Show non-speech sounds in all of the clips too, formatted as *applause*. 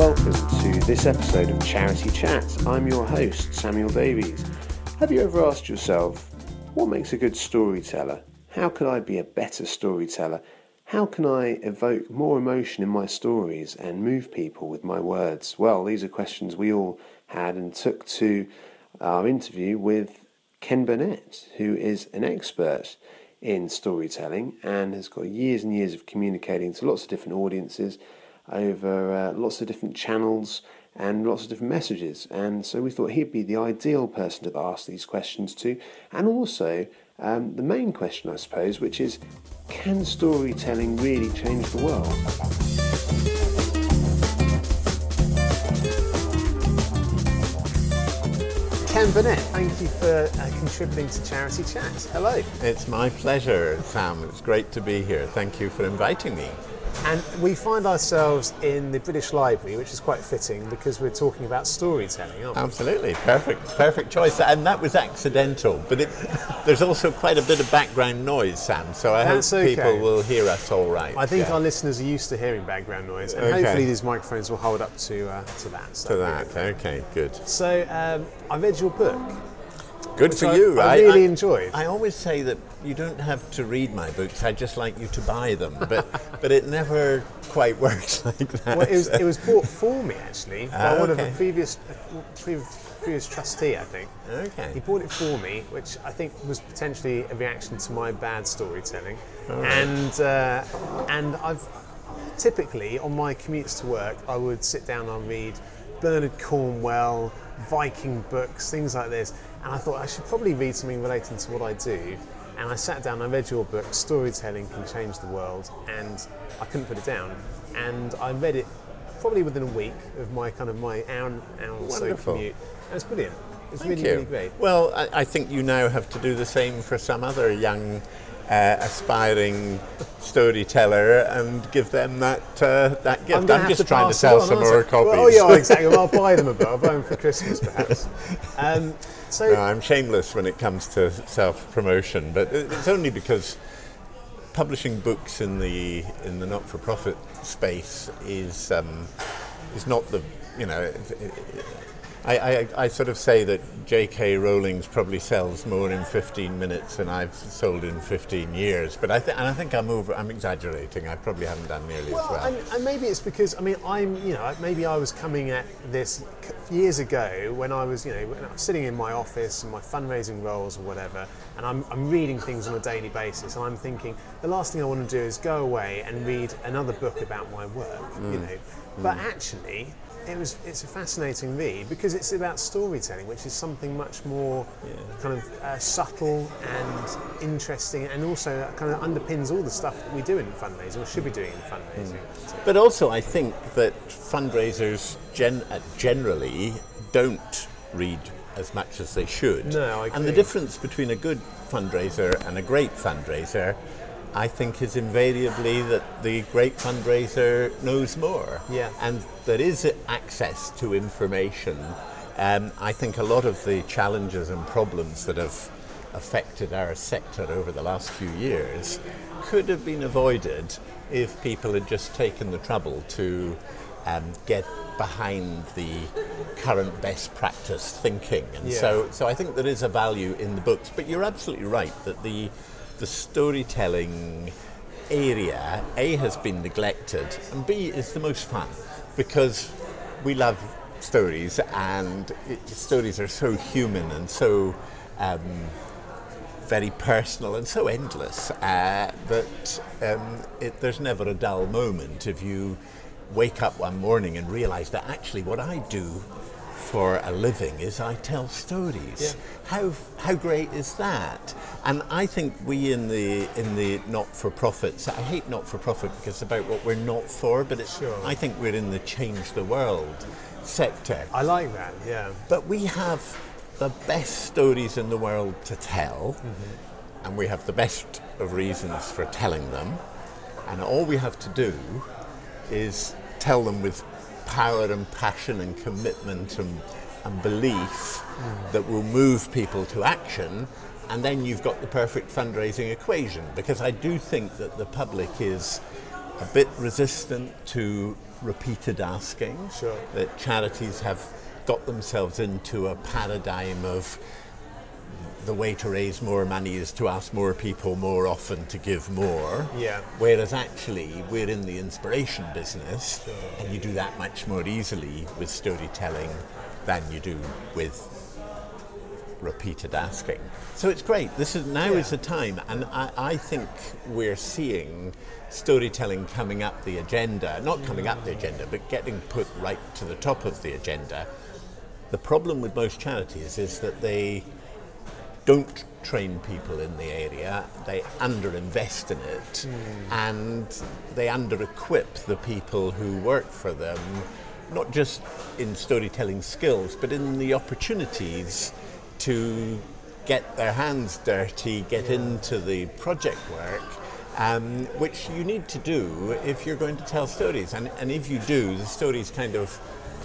welcome to this episode of Charity Chat. I'm your host, Samuel Davies. Have you ever asked yourself, what makes a good storyteller? How could I be a better storyteller? How can I evoke more emotion in my stories and move people with my words? Well, these are questions we all had and took to our interview with Ken Burnett, who is an expert in storytelling and has got years and years of communicating to lots of different audiences over uh, lots of different channels and lots of different messages. And so we thought he'd be the ideal person to ask these questions to. And also, um, the main question, I suppose, which is can storytelling really change the world? Ken Burnett, thank you for uh, contributing to Charity Chat. Hello. It's my pleasure, Sam. It's great to be here. Thank you for inviting me. And we find ourselves in the British Library, which is quite fitting because we're talking about storytelling, aren't we? Absolutely, perfect, perfect choice. And that was accidental, but it, *laughs* there's also quite a bit of background noise, Sam. So I That's hope okay. people will hear us all right. I think yeah. our listeners are used to hearing background noise, and okay. hopefully these microphones will hold up to uh, to that. So to that, okay, good. So um, I read your book. Good for you. I, I really I, enjoyed. I always say that you don't have to read my books. I just like you to buy them, but *laughs* but it never quite works *laughs* like that. Well, it was, it was bought for me actually by ah, one of the previous, previous previous trustee, I think. Okay. He bought it for me, which I think was potentially a reaction to my bad storytelling, and uh, and I've typically on my commutes to work, I would sit down and read Bernard Cornwell, Viking books, things like this. And I thought I should probably read something relating to what I do. And I sat down, I read your book, Storytelling Can Change the World, and I couldn't put it down. And I read it probably within a week of my kind of my hour, hour or so commute. And it's brilliant. It's Thank really, you. really great. Well, I, I think you now have to do the same for some other young uh, aspiring storyteller and give them that uh, that gift. I'm, I'm just trying to sell some more copies. Well, oh yeah, exactly. Well, *laughs* I'll buy them a bit. I'll buy them for Christmas, perhaps. Um, so no, I'm shameless when it comes to self promotion, but it's only because publishing books in the in the not for profit space is um, is not the you know. It, it, I, I, I, sort of say that J.K. Rowling's probably sells more in 15 minutes than I've sold in 15 years. But I th- and I think I'm over. I'm exaggerating. I probably haven't done nearly well, as well. And, and, maybe it's because I mean I'm you know maybe I was coming at this years ago when I was you know when I was sitting in my office and my fundraising roles or whatever, and I'm, I'm reading things on a daily basis, and I'm thinking the last thing I want to do is go away and read another book about my work. Mm. You know, but mm. actually it was it's a fascinating read because it's about storytelling, which is something much more yeah. kind of uh, subtle and interesting, and also kind of underpins all the stuff that we do in fundraising or should be doing in fundraising. Mm. But also, I think that fundraisers gen- uh, generally don't read as much as they should. No, and the difference between a good fundraiser and a great fundraiser I think is invariably that the great fundraiser knows more. Yeah. And there is access to information. Um, I think a lot of the challenges and problems that have affected our sector over the last few years could have been avoided if people had just taken the trouble to um, get behind the current best practice thinking. And yeah. so, so I think there is a value in the books. But you're absolutely right that the the storytelling area, A, has been neglected, and B, is the most fun because we love stories, and it, stories are so human and so um, very personal and so endless uh, that um, it, there's never a dull moment if you wake up one morning and realize that actually what I do for a living is I tell stories. Yeah. How how great is that? And I think we in the in the not for profits. I hate not for profit because it's about what we're not for, but it's, sure. I think we're in the change the world sector. I like that. Yeah. But we have the best stories in the world to tell, mm-hmm. and we have the best of reasons for telling them, and all we have to do is tell them with power and passion and commitment and, and belief mm. that will move people to action. And then you've got the perfect fundraising equation because I do think that the public is a bit resistant to repeated asking. Sure. That charities have got themselves into a paradigm of the way to raise more money is to ask more people more often to give more. Yeah. Whereas actually, we're in the inspiration business, and you do that much more easily with storytelling than you do with repeated asking. So it's great. This is now is the time, and I, I think we're seeing storytelling coming up the agenda. Not coming up the agenda, but getting put right to the top of the agenda. The problem with most charities is that they don't train people in the area, they underinvest in it, hmm. and they under-equip the people who work for them, not just in storytelling skills, but in the opportunities to get their hands dirty, get into the project work, um, which you need to do if you're going to tell stories. And, and if you do, the stories kind of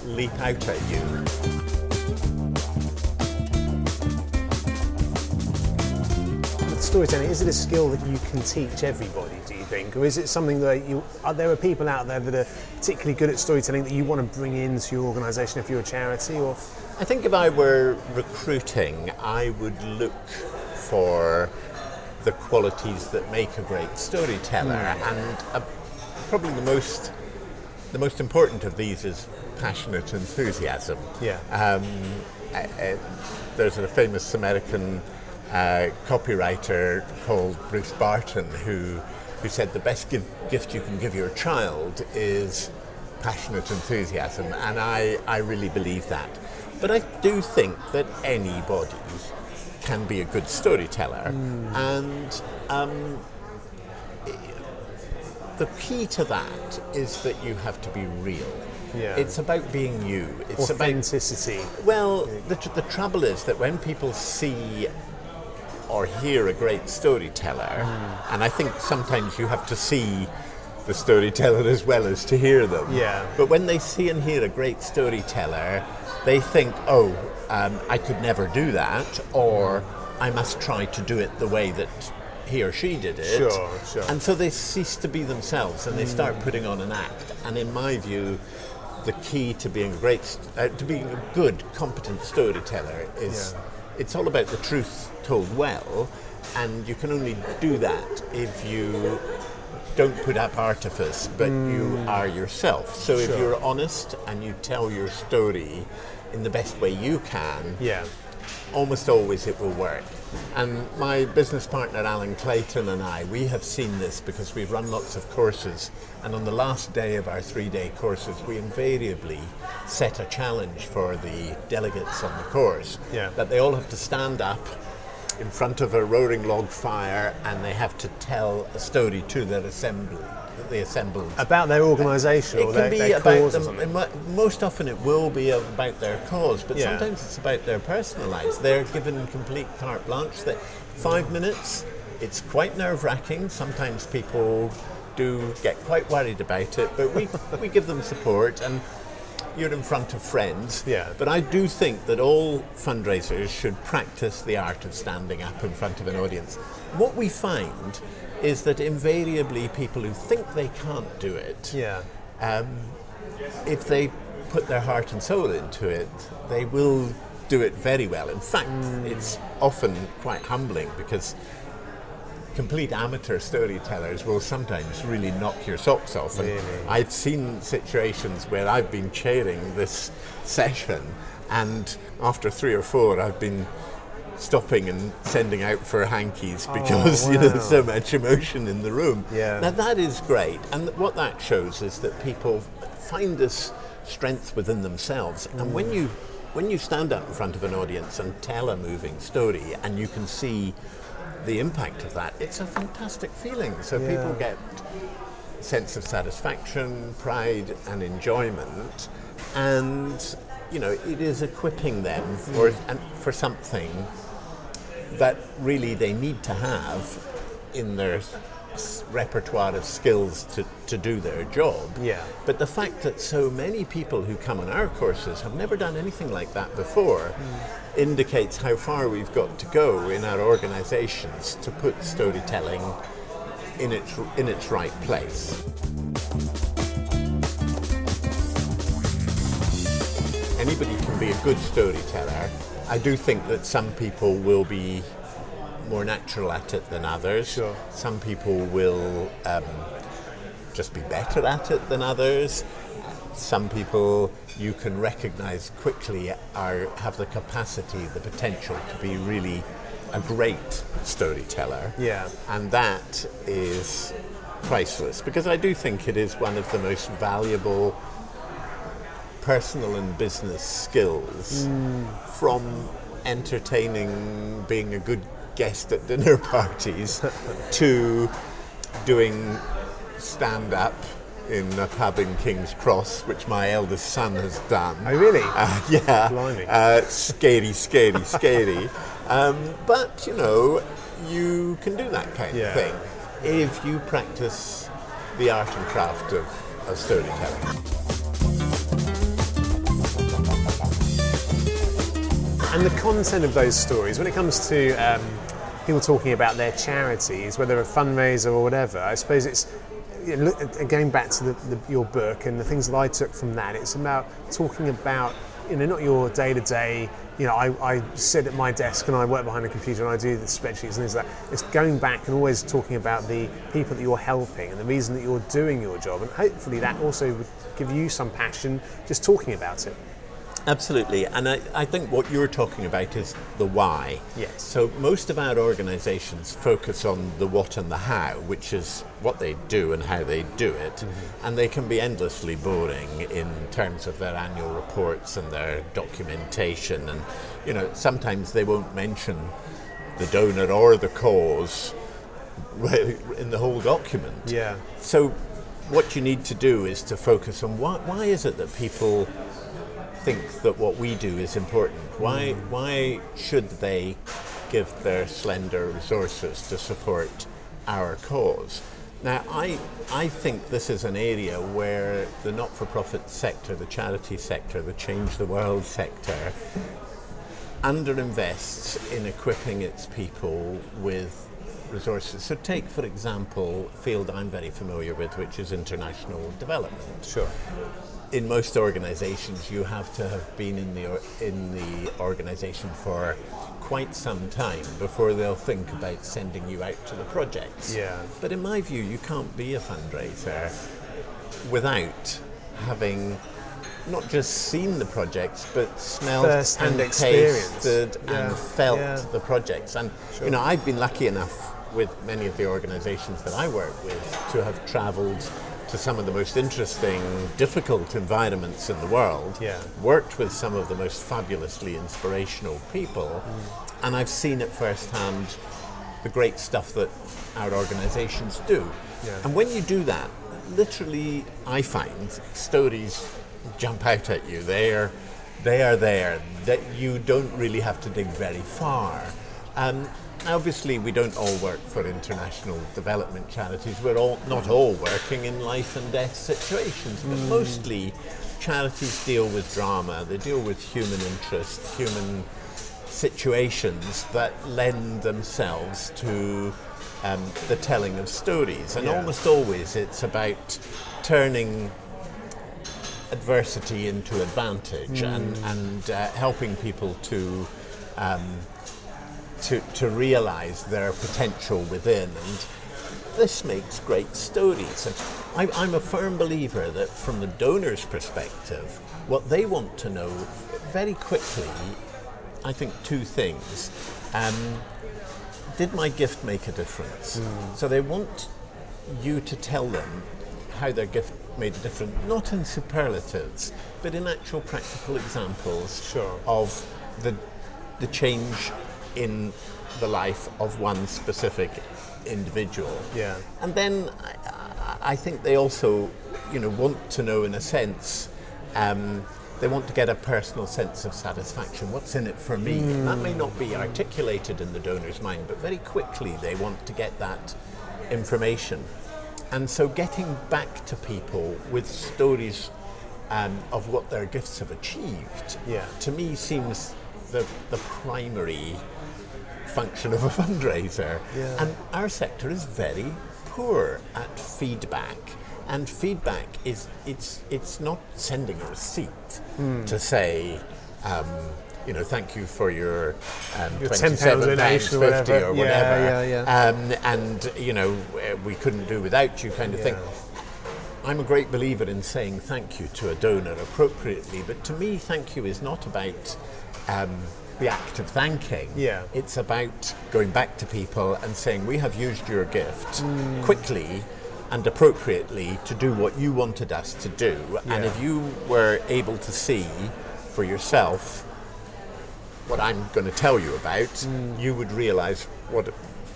leap out at you. Storytelling, is it a skill that you can teach everybody, do you think? Or is it something that you, are there are people out there that are particularly good at storytelling that you want to bring into your organisation if you're a charity? Or I think if I were recruiting, I would look for the qualities that make a great storyteller, and uh, probably the most the most important of these is passionate enthusiasm. Yeah. Um, uh, uh, there's a famous American uh, copywriter called Bruce Barton who who said the best give, gift you can give your child is passionate enthusiasm, and I, I really believe that. But I do think that anybody can be a good storyteller, and um, the key to that is that you have to be real. Yeah. It's about being you. It's about authenticity? well, the, tr- the trouble is that when people see or hear a great storyteller, and I think sometimes you have to see the storyteller as well as to hear them. Yeah. But when they see and hear a great storyteller, they think, oh, um, I could never do that, or I must try to do it the way that he or she did it. Sure, sure. And so they cease to be themselves and they start putting on an act. And in my view, the key to being a great, uh, to being a good, competent storyteller is Yeah. It's all about the truth told well, and you can only do that if you don't put up artifice, but you mm. are yourself. So if you're honest and you tell your story in the best way you can, Yeah. Almost always it will work. And my business partner Alan Clayton and I, we have seen this because we've run lots of courses. And on the last day of our three day courses, we invariably set a challenge for the delegates on the course Yeah. that they all have to stand up in front of a roaring log fire and they have to tell a story to their assembly. The assembled About their organisation or their, their about cause them. something? Most often, it will be about their cause, but Yeah. sometimes it's about their personal lives. They're given complete carte blanche. That five minutes, it's quite nerve-wracking. Sometimes people do get quite worried about it, but we *laughs* we give them support and. You're in front of friends, Yeah. but I do think that all fundraisers should practice the art of standing up in front of an audience. What we find is that invariably people who think they can't do it Yeah. um, if they put their heart and soul into it, they will do it very well. In fact, it's often quite humbling because complete amateur storytellers will sometimes really knock your socks off. And Really? I've seen situations where I've been chairing this *laughs* session, and after three or four, I've been stopping and sending out for hankies oh, because you know there's so much emotion in the room. Yeah. Now that is great, and what that shows is that people find this strength within themselves, and mm. when you when you stand up in front of an audience and tell a moving story, and you can see the impact of that, it's a fantastic feeling. So people Yeah. get sense of satisfaction, pride, and enjoyment, and you know it is equipping them for mm. and for something that really they need to have in their repertoire of skills to, to do their job. Yeah. But the fact that so many people who come on our courses have never done anything like that before hmm. indicates how far we've got to go in our organizations to put storytelling in its in its right place. Anybody can be a good storyteller. I do think that some people will be more natural at it than others. Sure. Some people will um, just be better at it than others. Some people you can recognize quickly are have the capacity, the potential to be really a great storyteller. Yeah. And that is priceless because I do think it is one of the most valuable personal and business skills from entertaining, being a good guest at dinner *laughs* parties to doing stand up in a pub in King's Cross, which my eldest son has done. Oh, really? Uh, yeah. Blimey. Uh, scary, scary, scary. Um, but, you know, you can do that kind Yeah. of thing if you practice the art and craft of, of storytelling. And the content of those stories, when it comes to um, people talking about their charities, whether a fundraiser or whatever, I suppose it's going back to the, the, your book and the things that I took from that. It's about talking about you know not your day to day. You know, I, I sit at my desk and I work behind a computer and I do the spreadsheets and things like that. It's going back and always talking about the people that you're helping and the reason that you're doing your job, and hopefully that also would give you some passion just talking about it. Absolutely, and I, I think what you're talking about is the why. Yes. So most of our organisations focus on the what and the how, which is what they do and how they do it, mm-hmm. and they can be endlessly boring in terms of their annual reports and their documentation, and you know sometimes they won't mention the donor or the cause *laughs* in the whole document. Yeah. So what you need to do is to focus on why, why is it that people think that what we do is important? Why, mm. why should they give their slender resources to support our cause? Now, I, I think this is an area where the not for profit sector, the charity sector, the change the world sector underinvests in equipping its people with resources. So, take, for example, a field I'm very familiar with, which is international development Sure. In most organizations you have to have been in the or- in the organization for quite some time before they'll think about sending you out to the projects. Yeah. But in my view, you can't be a fundraiser without having not just seen the projects, but smelled First-hand and tasted Yeah, and felt yeah. the projects. And you know, I've been lucky enough with many of the organisations that I work with to have travelled to some of the most interesting, difficult environments in the world. Yeah. Worked with some of the most fabulously inspirational people, Mm. and I've seen at first hand the great stuff that our organisations do. Yeah. And when you do that, literally, I find stories jump out at you. They are, they are there. That you don't really have to dig very far. Um, obviously, we don't all work for international development charities. We're all not all working in life and death situations, but mostly charities deal with drama. They deal with human interest, human situations that lend themselves to um, the telling of stories. And Yeah. almost always it's about turning adversity into advantage and, and uh, helping people to, um, to, to realize their potential within. And this makes great stories. And I, I'm a firm believer that from the donor's perspective, what they want to know very quickly, I think two things. Um, did my gift make a difference? So they want you to tell them how their gift made a difference, not in superlatives, but in actual practical examples Sure. of the, the change in the life of one specific individual. Yeah. And then I, I- think they also, you know, want to know in a sense, um, they want to get a personal sense of satisfaction. What's in it for me? That may not be articulated in the donor's mind, but very quickly they want to get that information. And so getting back to people with stories um, of what their gifts have achieved, Yeah. to me seems the, the primary function of a fundraiser. Yeah. And our sector is very poor at feedback. And feedback is it's it's not sending a receipt to say, um, you know, thank you for your, um, Your 10 pounds twenty-seven pounds fifty or whatever. or Yeah, whatever. yeah, yeah. Um, and you know, we couldn't do without you, kind of thing. I'm a great believer in saying thank you to a donor appropriately, but to me, thank you is not about um, the act of thanking. Yeah. It's about going back to people and saying, We have used your gift Mm. quickly and appropriately to do what you wanted us to do. And if you were able to see for yourself what I'm going to tell you about, Mm. you would realize what,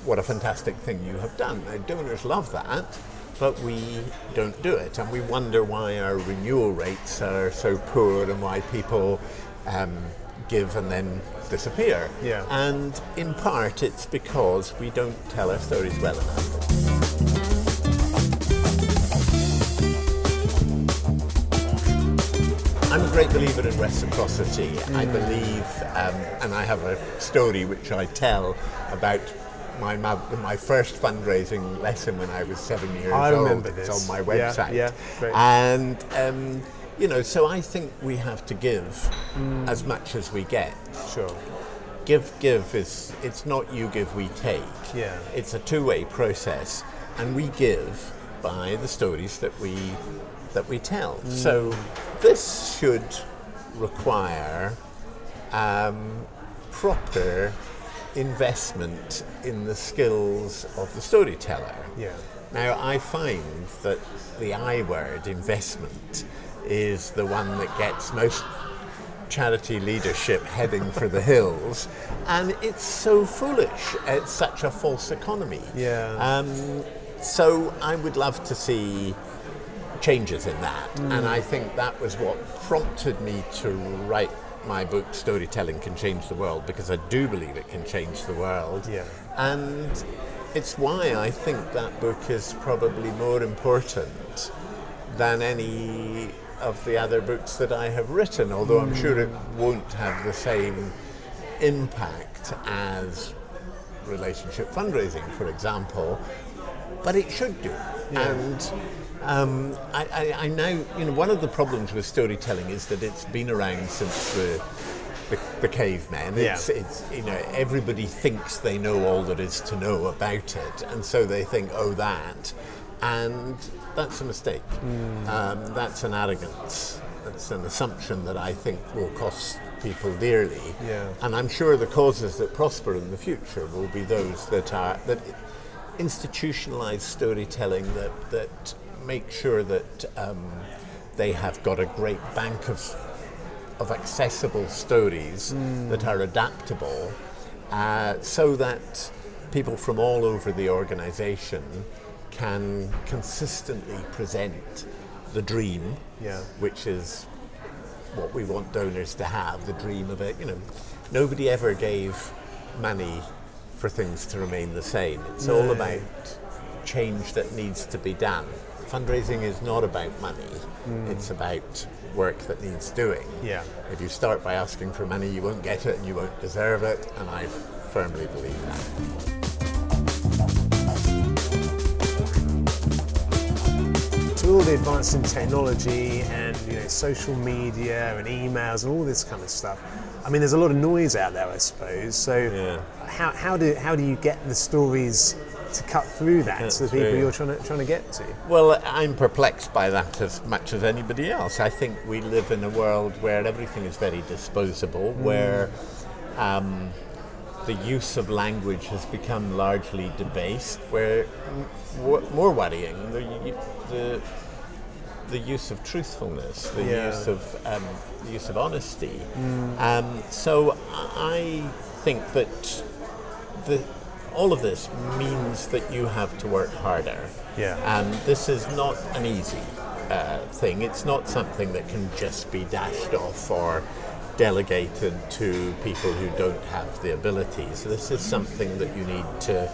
what a fantastic thing you have done. Now, donors love that, but we don't do it. And we wonder why our renewal rates are so poor and why people um, give and then disappear. Yeah. And in part, it's because we don't tell our stories well enough. I'm a great believer in reciprocity. I Mm. believe, um, and I have a story which I tell about my my first fundraising lesson when I was seven years I old. remember It's this. on my Yeah, website. yeah, great. And um, you know, so I think we have to give Mm. as much as we get. Sure. Give, give is it's not you give, we take. Yeah. It's a two-way process, and we give by the stories that we that we tell. Mm. So this should require um, proper investment in the skills of the storyteller. Yeah. Now, I find that the I word, investment, is the one that gets most charity leadership heading for the hills, and it's so foolish. It's such a false economy. Yeah. Um, so I would love to see changes in that, and I think that was what prompted me to write my book storytelling can change the world because i do believe it can change the world Yeah. and it's why i think that book is probably more important than any of the other books that i have written although i'm sure it won't have the same impact as relationship fundraising for example but it should do. And um, I, I, I now, you know, one of the problems with storytelling is that it's been around since the the, the cavemen. It's, Yeah. it's, you know, everybody thinks they know all there is to know about it, and so they think, oh, that, and that's a mistake. Um, that's an arrogance. That's an assumption that I think will cost people dearly. Yeah. And I'm sure the causes that prosper in the future will be those that are that institutionalized storytelling that that make sure that um, they have got a great bank of of accessible stories that are adaptable, uh, so that people from all over the organization can consistently present the dream, Yeah. which is what we want donors to have the dream of it. You know, nobody ever gave money for things to remain the same. It's all about change that needs to be done. Fundraising is not about money, mm. it's about work that needs doing. Yeah. If you start by asking for money, you won't get it and you won't deserve it, and I firmly believe that. All the advance in technology and you know social media and emails and all this kind of stuff. I mean, there's a lot of noise out there, I suppose. So, Yeah. how, how do how do you get the stories to cut through that to the That's people true. you're trying to trying to get to? Well, I'm perplexed by that as much as anybody else. I think we live in a world where everything is very disposable, where um, the use of language has become largely debased, where more worrying, the, the, the use of truthfulness, the Yeah. use of um, the use of honesty. Um, so I think that the, all of this means that you have to work harder. Yeah. And this is not an easy uh, thing. It's not something that can just be dashed off or delegated to people who don't have the abilities. This is something that you need to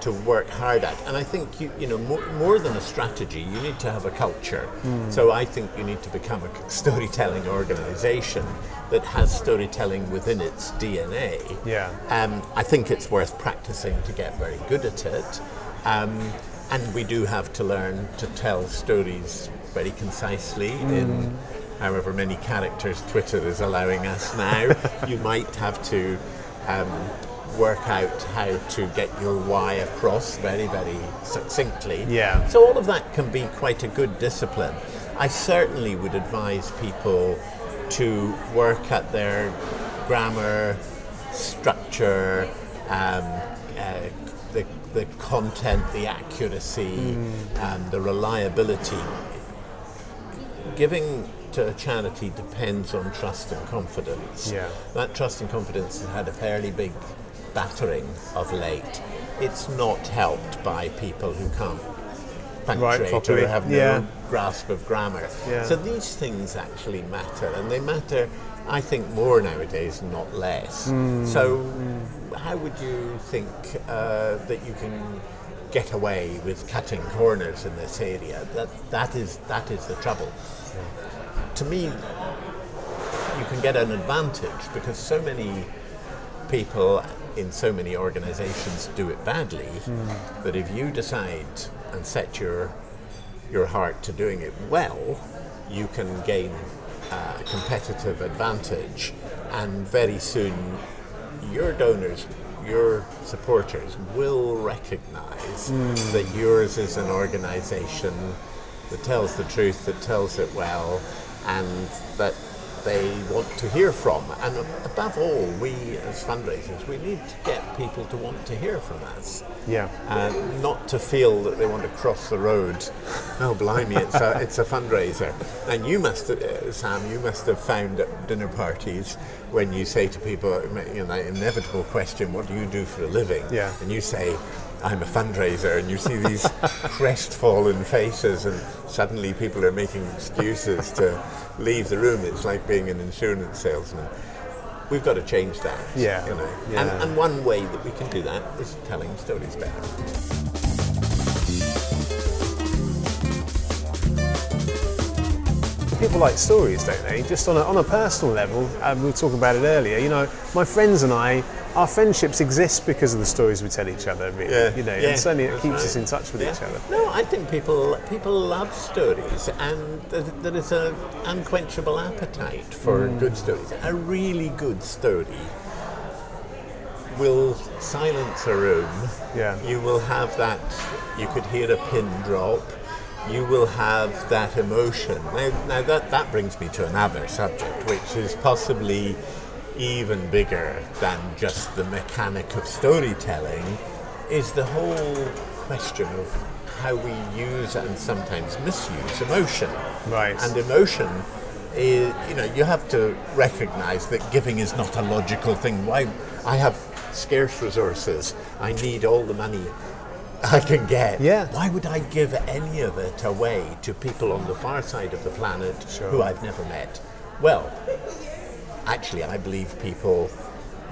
to work hard at. And I think you you know more, more than a strategy, you need to have a culture. So I think you need to become a *laughs* storytelling organization that has storytelling within its DNA. Yeah. Um, I think it's worth practicing to get very good at it. Um, and we do have to learn to tell stories very concisely in however many characters Twitter is allowing us now. *laughs* you might have to um, work out how to get your why across very, very succinctly. Yeah. So all of that can be quite a good discipline. I certainly would advise people to work at their grammar, structure, um, uh, the, the content, the accuracy, and the reliability. Giving to a charity depends on trust and confidence. Yeah. That trust and confidence has had a fairly big battering of late. It's not helped by people who can't punctuate properly. or have no Yeah. grasp of grammar. Yeah. So these things actually matter, and they matter, I think, more nowadays, not less. Hmm. So, how would you think uh, that you can get away with cutting corners in this area? That that is that is the trouble. To me, you can get an advantage because so many people in so many organizations do it badly hmm. that if you decide and set your your heart to doing it well, you can gain a competitive advantage, and very soon your donors, your supporters will recognize hmm. that yours is an organization that tells the truth, that tells it well, and that they want to hear from. And above all, we as fundraisers, we need to get people to want to hear from us. Yeah. Uh, not to feel that they want to cross the road. Oh, blimey, it's a, it's a fundraiser. And you must, uh, Sam, you must have found at dinner parties when you say to people, you know, the inevitable question, what do you do for a living? Yeah. And you say, I'm a fundraiser, and you see these *laughs* crestfallen faces, and suddenly people are making excuses to leave the room. It's like being an insurance salesman. We've got to change that. Yeah, You know. yeah. And, and one way that we can do that is telling stories better. People like stories, don't they? Just on a, on a personal level, um, we were talking about it earlier. You know, my friends and I, our friendships exist because of the stories we tell each other. Really, Yeah, you know, yeah, and certainly it that's keeps right. us in touch with Yeah. each other. No, I think people people love stories, and there, there is an unquenchable appetite for Mm. good stories. A really good story will silence a room. Yeah. You will have that. You could hear a pin drop. You will have that emotion. Now, now that that brings me to another subject, which is possibly even bigger than just the mechanic of storytelling, is the whole question of how we use and sometimes misuse emotion. Right. And emotion is, you know, you have to recognize that giving is not a logical thing. Why? I have scarce resources. I need all the money *laughs* I can get. Yeah. Why would I give any of it away to people on the far side of the planet Sure. who I've never met? Well, actually, I believe people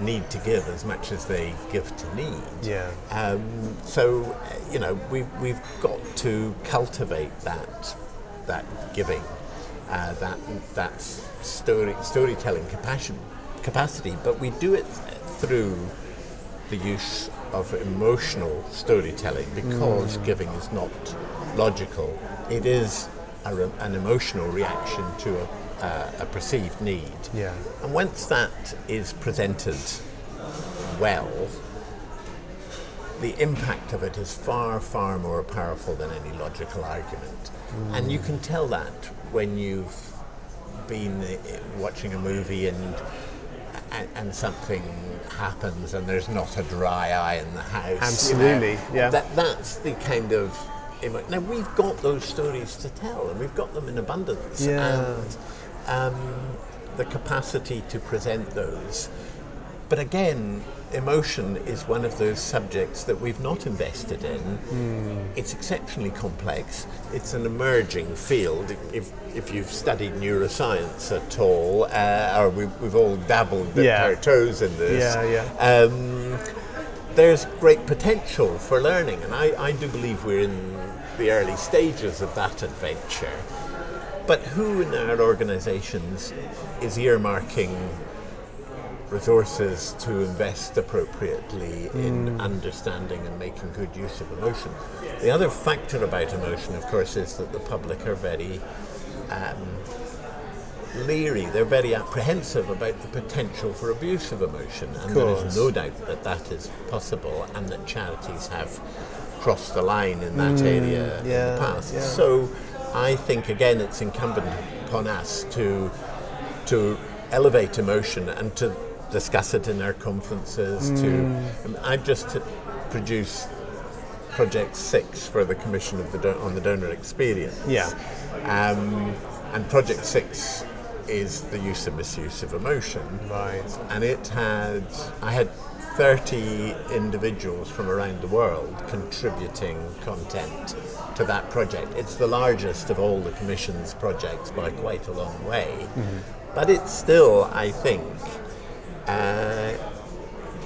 need to give as much as they give to need. Yeah. Um, so, you know, we've, we've got to cultivate that that giving, uh, that that story storytelling capacity, capacity, but we do it through the use of emotional storytelling because giving is not logical. It is a re- an emotional reaction to a, uh, a perceived need. Yeah. And once that is presented well, the impact of it is far, far more powerful than any logical argument. And you can tell that when you've been uh, watching a movie and, and and something happens and there's not a dry eye in the house. you know. Absolutely, yeah. That that's the kind of now we've got those stories to tell and we've got them in abundance. Yeah. And um, the capacity to present those. But again, emotion is one of those subjects that we've not invested in. Hmm. It's exceptionally complex. It's an emerging field. If, if you've studied neuroscience at all, uh, or we, we've all dabbled, Yeah. our toes in this, Yeah, Um, there's great potential for learning, and I, I do believe we're in the early stages of that adventure. But who in our organisations is earmarking resources to invest appropriately in understanding and making good use of emotion. The other factor about emotion, of course, is that the public are very um, leery, they're very apprehensive about the potential for abuse of emotion, and there is no doubt that that is possible, and that charities have crossed the line in that area in the past. yeah. So, I think again, it's incumbent upon us to to elevate emotion and to discuss it in our conferences. To Mm. um, I've just produced Project Six for the Commission of the Don- on the Donor Experience. Yeah. Um, and Project Six is the use and misuse of emotion. Right. And it had, I had 30 individuals from around the world contributing content to that project. It's the largest of all the Commission's projects by quite a long way. But it's still, I think, uh,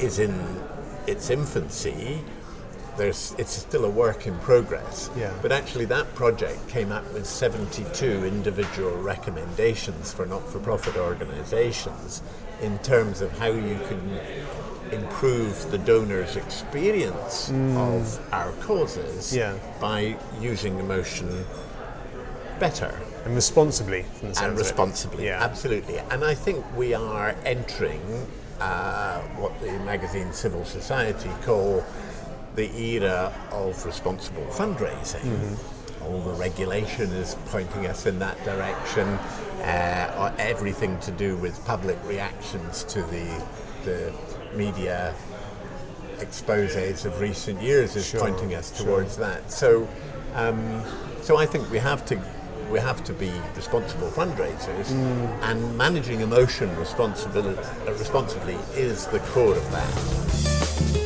is in its infancy. There's, it's still a work in progress. Yeah. But actually, that project came up with 72 individual recommendations for not for profit organizations in terms of how you can improve the donor's experience of our causes Yeah. by using emotion better And responsibly from the and responsibly. Yeah. Absolutely. And I think we are entering uh, what the magazine Civil Society call the era of responsible fundraising. Mm-hmm. All the regulation is pointing us in that direction. Uh, everything to do with public reactions to the, the media exposes of recent years is Sure, pointing us sure. towards that. So, um, so I think we have to we have to be responsible fundraisers, and managing emotion responsibility, uh, responsibly is the core of that.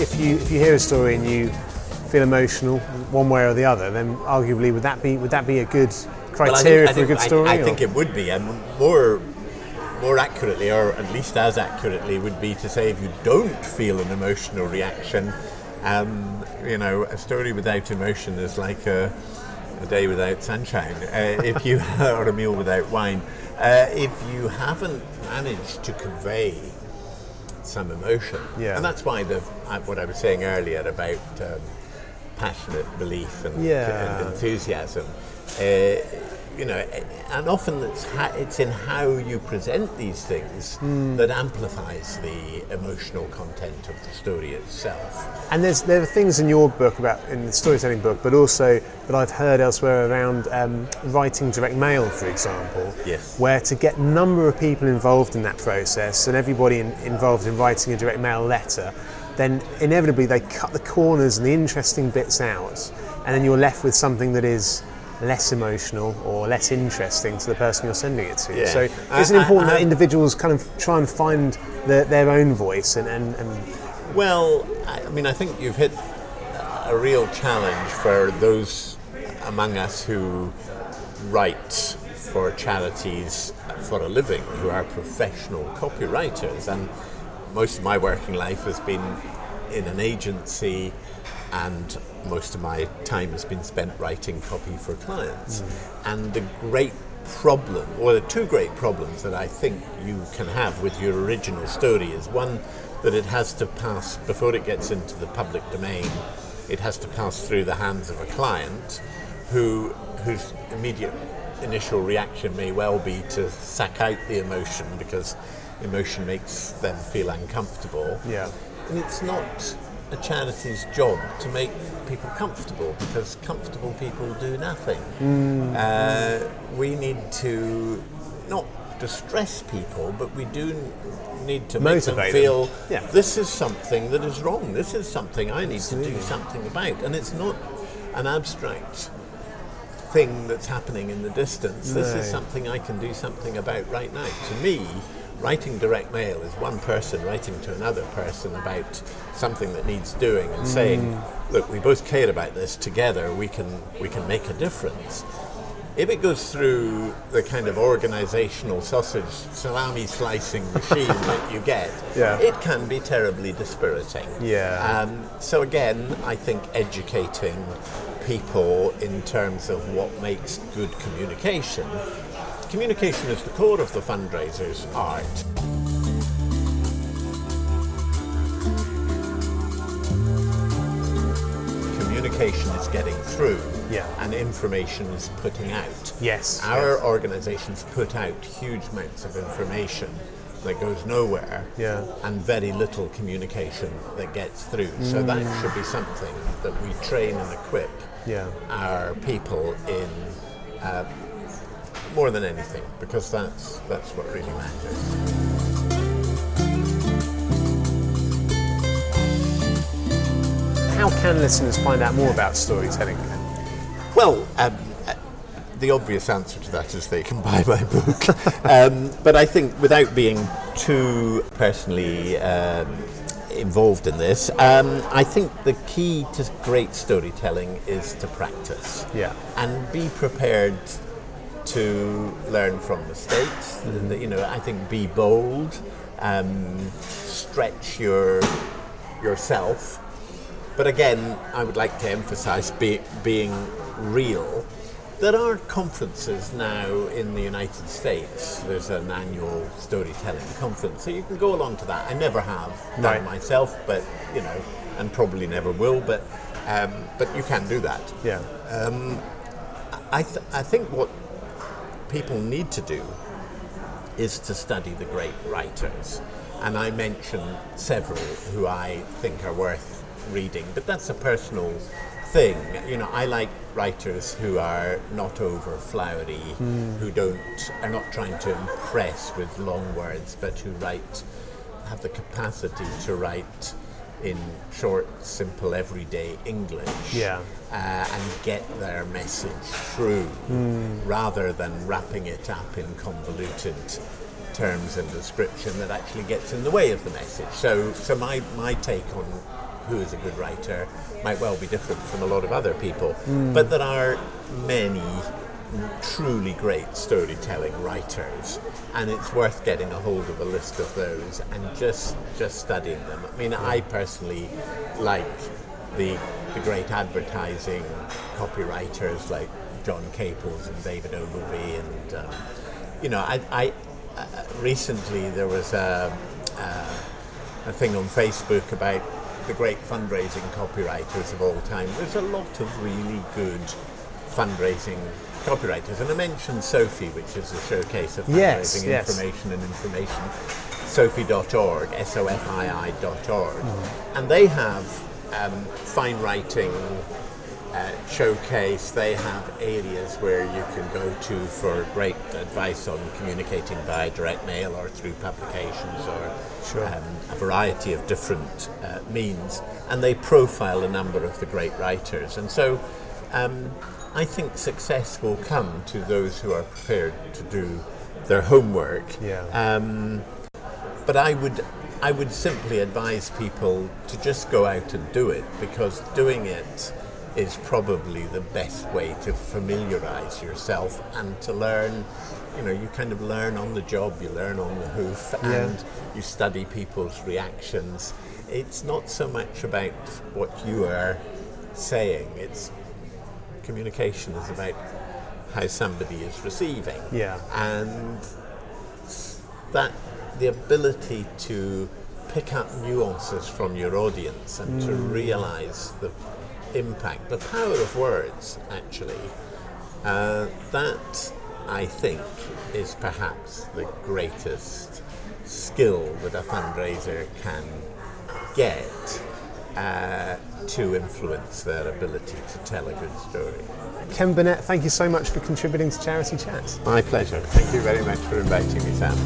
If you if you hear a story and you feel emotional one way or the other, then arguably would that be would that be a good Well, criteria think- I for a think- good story? I, I think it would be, and more more accurately, or at least as accurately, would be to say if you don't feel an emotional reaction, um, you know, a story without emotion is like a, a day without sunshine. Uh, if you *laughs* or a meal without wine, uh, if you haven't managed to convey some emotion, Yeah. and that's why the uh, what I was saying earlier about um, passionate belief and, Yeah. and enthusiasm. Uh, you know, and often it's, ha- it's in how you present these things Hmm. that amplifies the emotional content of the story itself. And there's there are things in your book about in the storytelling book, but also that I've heard elsewhere around um, writing direct mail, for example. Yes. Where to get a number of people involved in that process and everybody in, involved in writing a direct mail letter, then inevitably they cut the corners and the interesting bits out, and then you're left with something that is less emotional or less interesting to the person you're sending it to. Yeah. So uh, it's isn't it I- important I- that individuals kind of try and find the, their own voice and, and, and Well, I mean, I think you've hit a real challenge for those among us who write for charities for a living, who are professional copywriters. And most of my working life has been in an agency, and most of my time has been spent writing copy for clients. Mm. And the great problem, or the two great problems that I think you can have with your original story is one, that it has to pass, before it gets into the public domain, it has to pass through the hands of a client who, whose immediate initial reaction may well be to sack out the emotion because emotion makes them feel uncomfortable. Yeah. And it's not a charity's job to make people comfortable because comfortable people do nothing. Uh, we need to not distress people, but we do need to make them Motivate them. feel Yeah. this is something that is wrong. This is something I need to do something about. And it's not an abstract thing that's happening in the distance. This is something I can do something about right now. To me, writing direct mail is one person writing to another person about something that needs doing and saying, "Look, we both care about this. Together, we can we can make a difference." If it goes through the kind of organizational sausage salami slicing *laughs* machine that you get, Yeah. it can be terribly dispiriting. Yeah. Um, so again, I think educating people in terms of what makes good communication communication is the core of the fundraiser's art. Communication is getting through, Yeah. and information is putting out. Yes, Our yes. organisations put out huge amounts of information that goes nowhere, Yeah. and very little communication that gets through. So that Mm. should be something that we train and equip Yeah. our people in uh, more than anything, because that's that's what really matters. How can listeners find out more about storytelling? Well, um, uh, the obvious answer to that is they can buy my book. *laughs* um, but I think without being too personally um, involved in this, um, I think the key to great storytelling is to practice. Yeah. And be prepared to learn from mistakes. You know, I think be bold, um, stretch your yourself. But again, I would like to emphasize be, being real. There are conferences now in the United States. There's an annual storytelling conference, so you can go along to that. I never have done Right. myself, but you know, and probably never will. But um, but you can do that. Yeah. I, th- I think what people need to do is to study the great writers. And I mentioned several who I think are worth reading, but that's a personal thing. You know, I like writers who are not over flowery, hmm. who don't are not trying to impress with long words, but who write have the capacity to write in short, simple, everyday English Yeah. uh, and get their message through rather than wrapping it up in convoluted terms and description that actually gets in the way of the message. So, so my, my take on who is a good writer might well be different from a lot of other people, but there are many truly great storytelling writers and it's worth getting a hold of a list of those and just just studying them. I mean i personally like the the great advertising copywriters like john caples and david ogilvy and um, you know i, I uh, recently there was a, uh, a thing on facebook about the great fundraising copywriters of all time. There's a lot of really good fundraising copywriters. And I mentioned SOFII, which is a showcase of fundraising Yes, yes. information and information. SOFII.org, S-O-F-I-I.org. And they have um, fine writing uh, showcase. They have areas where you can go to for great advice on communicating by direct mail or through publications or Sure. um, a variety of different uh, means. And they profile a number of the great writers. And so um, I think success will come to those who are prepared to do their homework. Yeah. Um, but I would, I would simply advise people to just go out and do it because doing it is probably the best way to familiarize yourself and to learn. You know, you kind of learn on the job, you learn on the hoof, Yeah. and you study people's reactions. It's not so much about what you are saying, it's communication is about how somebody is receiving. Yeah. And that the ability to pick up nuances from your audience and to realize the impact, the power of words, actually, uh, that I think is perhaps the greatest skill that a fundraiser can get uh, to influence their ability to tell a good story. Ken Burnett, thank you so much for contributing to Charity Chat. My pleasure. Thank you very much for inviting me, Sam.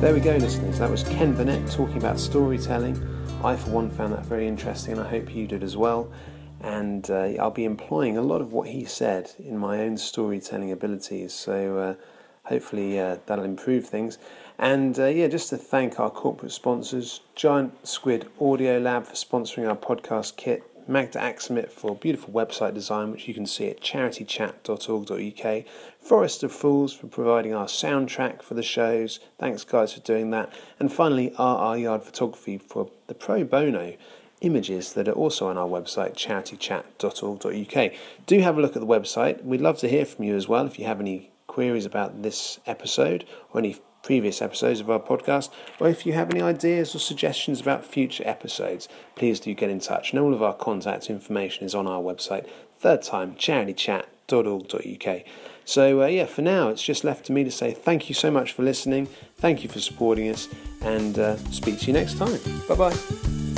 There we go, listeners. That was Ken Burnett talking about storytelling. I, for one, found that very interesting, and I hope you did as well. And uh, I'll be employing a lot of what he said in my own storytelling abilities. So uh, hopefully uh, that'll improve things. And uh, yeah, just to thank our corporate sponsors Giant Squid Audio Lab for sponsoring our podcast kit, Magda Axamit for beautiful website design, which you can see at charitychat.org.uk, Forest of Fools for providing our soundtrack for the shows. Thanks, guys, for doing that. And finally, RR Yard Photography for the pro bono images that are also on our website, charitychat.org.uk. Do have a look at the website. We'd love to hear from you as well if you have any queries about this episode or any previous episodes of our podcast, or if you have any ideas or suggestions about future episodes, please do get in touch. And all of our contact information is on our website, third time. So, uh, yeah, for now, it's just left to me to say thank you so much for listening, thank you for supporting us, and uh, speak to you next time. Bye bye.